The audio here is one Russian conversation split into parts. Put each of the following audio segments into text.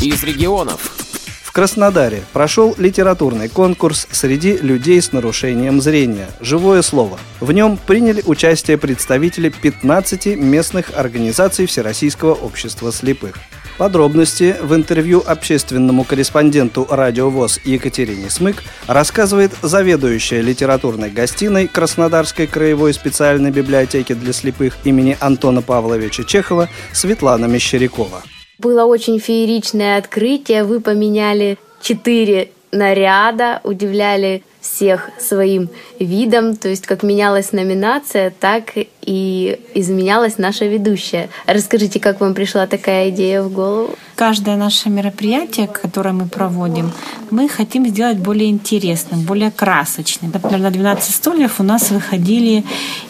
из регионов. В Краснодаре прошел литературный конкурс среди людей с нарушением зрения «Живое слово». В нем приняли участие представители 15 местных организаций Всероссийского общества слепых. Подробности в интервью общественному корреспонденту «Радио ВОЗ» Екатерине Смык рассказывает заведующая литературной гостиной Краснодарской краевой специальной библиотеки для слепых имени Антона Павловича Чехова Светлана Мещерякова. Было очень фееричное открытие. Вы поменяли четыре наряда, удивляли всех своим видом. То есть как менялась номинация, так и изменялась наша ведущая. Расскажите, как вам пришла такая идея в голову? Каждое наше мероприятие, которое мы проводим, мы хотим сделать более интересным, более красочным. Например, на 12 стульев у нас выходили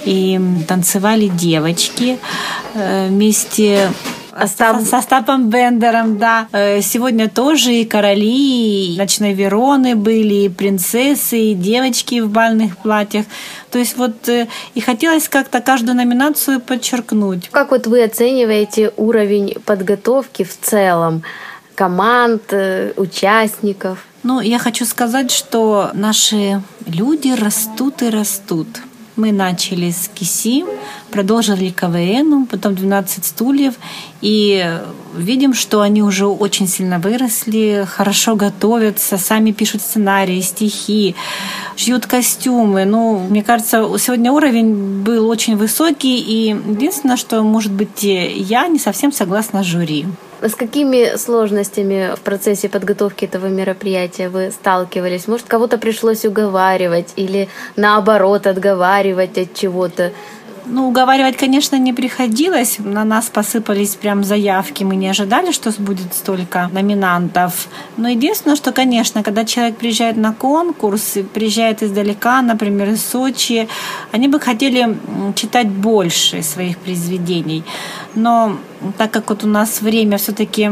и танцевали девочки э, вместе Остап... С Остапом Бендером, да. Э, сегодня тоже и короли, и ночные Вероны были, и принцессы, и девочки в бальных платьях. То есть вот э, и хотелось как-то каждую номинацию подчеркнуть. Как вот вы оцениваете уровень подготовки в целом? команд, э, участников? Ну, я хочу сказать, что наши люди растут и растут. Мы начали с КИСИ, продолжили КВН, потом 12 стульев, и видим, что они уже очень сильно выросли, хорошо готовятся, сами пишут сценарии, стихи, шьют костюмы. Ну, мне кажется, сегодня уровень был очень высокий, и единственное, что, может быть, я не совсем согласна с жюри. С какими сложностями в процессе подготовки этого мероприятия вы сталкивались? Может, кого-то пришлось уговаривать или наоборот отговаривать от чего-то? Ну, уговаривать, конечно, не приходилось. На нас посыпались прям заявки. Мы не ожидали, что будет столько номинантов. Но единственное, что, конечно, когда человек приезжает на конкурс, приезжает издалека, например, из Сочи, они бы хотели читать больше своих произведений. Но так как вот у нас время все-таки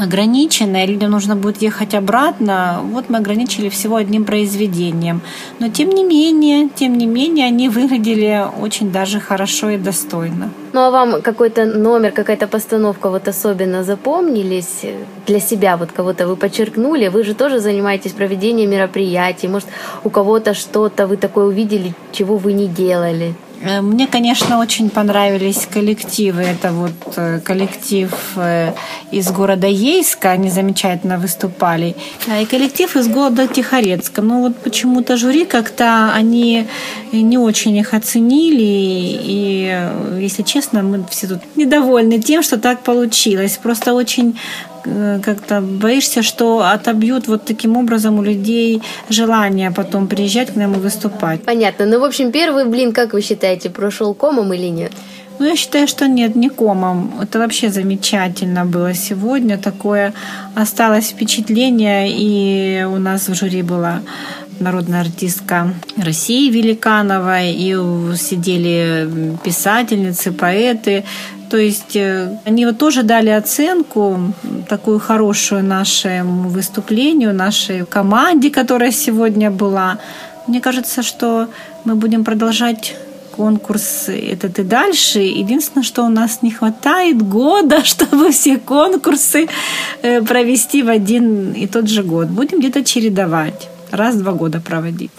ограниченное, людям нужно будет ехать обратно, вот мы ограничили всего одним произведением. Но тем не менее, тем не менее, они выглядели очень даже хорошо и достойно. Ну а вам какой-то номер, какая-то постановка вот особенно запомнились для себя, вот кого-то вы подчеркнули? Вы же тоже занимаетесь проведением мероприятий, может, у кого-то что-то вы такое увидели, чего вы не делали? Э, мне, конечно, очень понравились коллективы. Это вот э, коллектив э, из города Ейска, они замечательно выступали. И коллектив из города Тихорецка. Но вот почему-то жюри как-то они не очень их оценили. И, если честно, мы все тут недовольны тем, что так получилось. Просто очень как-то боишься, что отобьют вот таким образом у людей желание потом приезжать к нам и выступать. Понятно. Ну, в общем, первый блин, как вы считаете, прошел комом или нет? Ну, я считаю, что нет, не комом. Это вообще замечательно было сегодня. Такое осталось впечатление. И у нас в жюри была народная артистка России Великанова, и сидели писательницы, поэты. То есть э, они вот тоже дали оценку такую хорошую нашему выступлению, нашей команде, которая сегодня была. Мне кажется, что мы будем продолжать конкурс этот и дальше. Единственное, что у нас не хватает года, чтобы все конкурсы э, провести в один и тот же год. Будем где-то чередовать. Раз в два года проводить.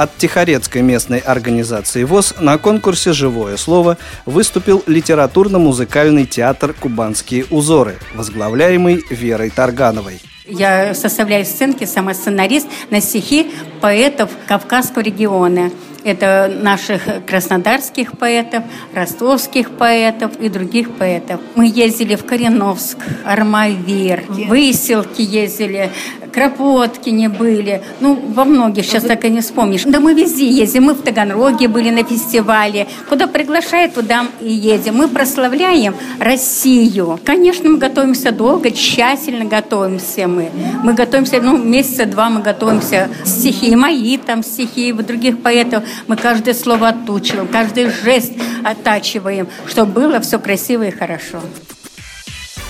От Тихорецкой местной организации ВОЗ на конкурсе «Живое слово» выступил литературно-музыкальный театр «Кубанские узоры», возглавляемый Верой Таргановой. Я составляю сценки, сама сценарист на стихи поэтов Кавказского региона. Это наших краснодарских поэтов, ростовских поэтов и других поэтов. Мы ездили в Кореновск, Армавир, Выселки ездили, Кропоткине были, ну, во многих, сейчас так и не вспомнишь. Да мы везде ездим, мы в Таганроге были на фестивале, куда приглашают, туда и едем. Мы прославляем Россию. Конечно, мы готовимся долго, тщательно готовимся мы. Мы готовимся, ну, месяца два мы готовимся. Стихи мои, там стихи других поэтов. Мы каждое слово оттучиваем, каждый жест оттачиваем, чтобы было все красиво и хорошо.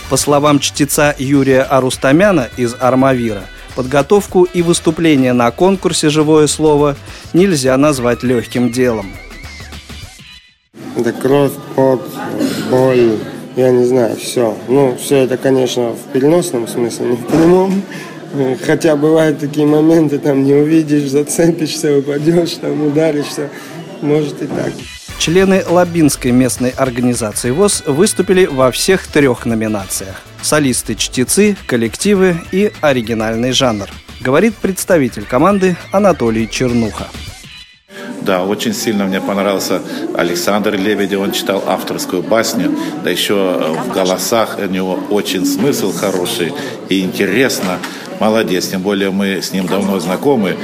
По словам чтеца Юрия Арустамяна из «Армавира», подготовку и выступление на конкурсе «Живое слово» нельзя назвать легким делом. Это кровь, пот, боль, я не знаю, все. Ну, все это, конечно, в переносном смысле, не в прямом. Хотя бывают такие моменты, там не увидишь, зацепишься, упадешь, там ударишься. Может и так. Члены Лабинской местной организации ВОЗ выступили во всех трех номинациях. Солисты-чтецы, коллективы и оригинальный жанр. Говорит представитель команды Анатолий Чернуха. Да, очень сильно мне понравился Александр Лебедев. Он читал авторскую басню, да еще в голосах у него очень смысл хороший и интересно молодец, тем более мы с ним давно знакомы.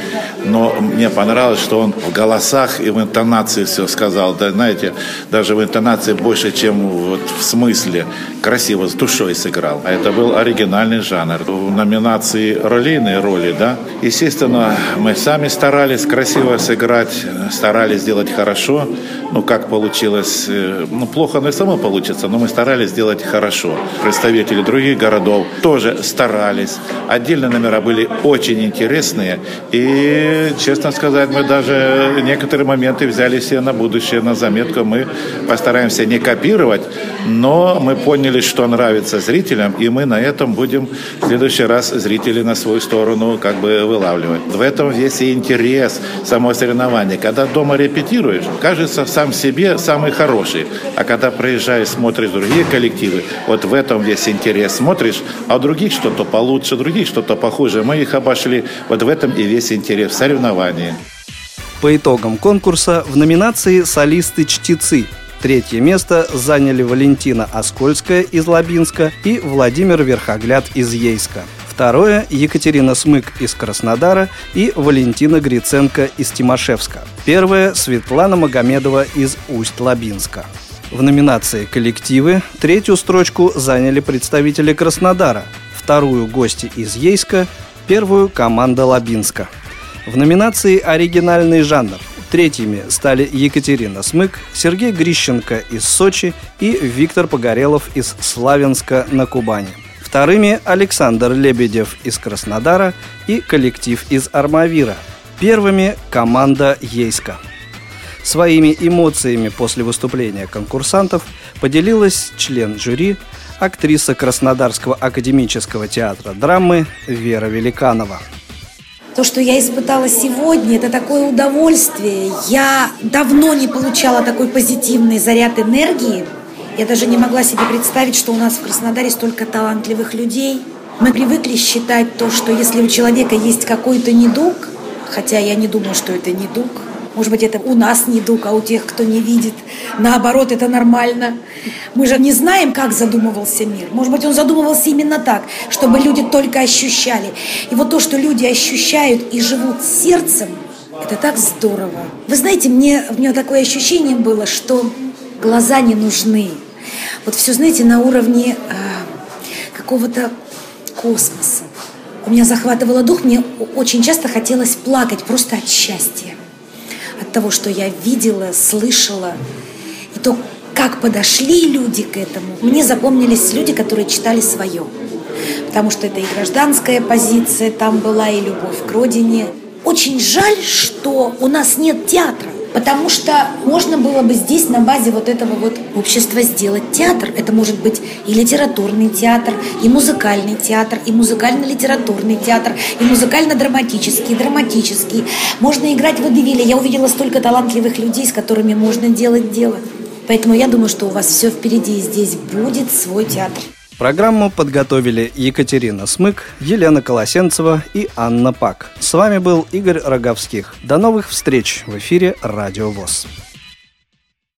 Но мне понравилось, что он в голосах и в интонации все сказал. Да, знаете, даже в интонации больше, чем вот в смысле. Красиво, с душой сыграл. А это был оригинальный жанр. В номинации ролейные роли, да, естественно, мы сами старались красиво сыграть, старались сделать хорошо. Ну, как получилось, э, ну, плохо, но и само получится, но мы старались сделать хорошо. Представители других городов тоже старались. Отдельно Музыкальные номера были очень интересные. И, честно сказать, мы даже некоторые моменты взяли себе на будущее, на заметку. Мы постараемся не копировать, но мы поняли, что нравится зрителям, и мы на этом будем в следующий раз зрителей на свою сторону как бы вылавливать. В этом весь и интерес самого соревнования. Когда дома репетируешь, кажется сам себе самый хороший. А когда приезжаешь, смотришь другие коллективы, вот в этом весь интерес. Смотришь, а у других что-то получше, других что-то похуже. Мы их обошли. Вот в этом и весь интерес в соревновании. По итогам конкурса в номинации «Солисты-чтецы» Третье место заняли Валентина Оскольская из Лабинска и Владимир Верхогляд из Ейска. Второе – Екатерина Смык из Краснодара и Валентина Гриценко из Тимошевска. Первое – Светлана Магомедова из Усть-Лабинска. В номинации «Коллективы» третью строчку заняли представители Краснодара – вторую гости из Ейска, первую команда Лабинска. В номинации «Оригинальный жанр» третьими стали Екатерина Смык, Сергей Грищенко из Сочи и Виктор Погорелов из Славянска на Кубани. Вторыми Александр Лебедев из Краснодара и коллектив из Армавира. Первыми команда Ейска. Своими эмоциями после выступления конкурсантов поделилась член жюри актриса Краснодарского академического театра драмы Вера Великанова. То, что я испытала сегодня, это такое удовольствие. Я давно не получала такой позитивный заряд энергии. Я даже не могла себе представить, что у нас в Краснодаре столько талантливых людей. Мы привыкли считать то, что если у человека есть какой-то недуг, хотя я не думаю, что это недуг, может быть, это у нас недуг, а у тех, кто не видит. Наоборот, это нормально. Мы же не знаем, как задумывался мир. Может быть, он задумывался именно так, чтобы люди только ощущали. И вот то, что люди ощущают и живут сердцем, это так здорово. Вы знаете, мне, у меня такое ощущение было, что глаза не нужны. Вот все, знаете, на уровне а, какого-то космоса. У меня захватывало дух, мне очень часто хотелось плакать просто от счастья от того, что я видела, слышала, и то, как подошли люди к этому. Мне запомнились люди, которые читали свое. Потому что это и гражданская позиция там была, и любовь к родине. Очень жаль, что у нас нет театра. Потому что можно было бы здесь на базе вот этого вот общества сделать театр. Это может быть и литературный театр, и музыкальный театр, и музыкально-литературный театр, и музыкально-драматический, и драматический. Можно играть в водевиле. Я увидела столько талантливых людей, с которыми можно делать дело. Поэтому я думаю, что у вас все впереди, и здесь будет свой театр. Программу подготовили Екатерина Смык, Елена Колосенцева и Анна Пак. С вами был Игорь Роговских. До новых встреч в эфире «Радио ВОЗ».